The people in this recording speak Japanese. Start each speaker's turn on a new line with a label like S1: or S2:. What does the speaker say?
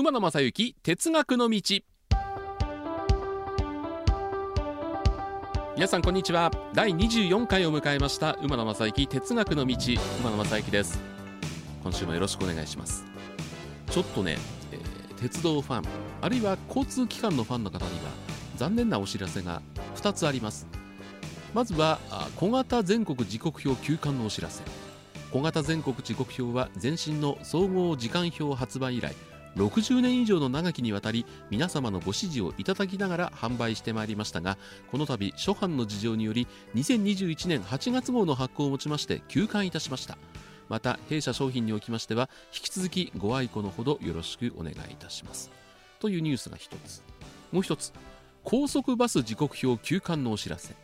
S1: 馬野正幸哲学の道。皆さんこんにちは。第24回を迎えました馬野正幸哲学の道馬野正幸です。今週もよろしくお願いします。ちょっとね、えー鉄道ファンあるいは交通機関のファンの方には残念なお知らせが2つあります。まずはあ小型全国時刻表休刊のお知らせ。小型全国時刻表は前身の総合時間表発売以来60年以上の長きにわたり皆様のご支持をいただきながら販売してまいりましたがこの度初版の事情により2021年8月号の発行をもちまして休刊いたしました。また弊社商品におきましては引き続きご愛顧のほどよろしくお願いいたします。というニュースが一つ。もう一つ。高速バス時刻表休刊のお知らせ。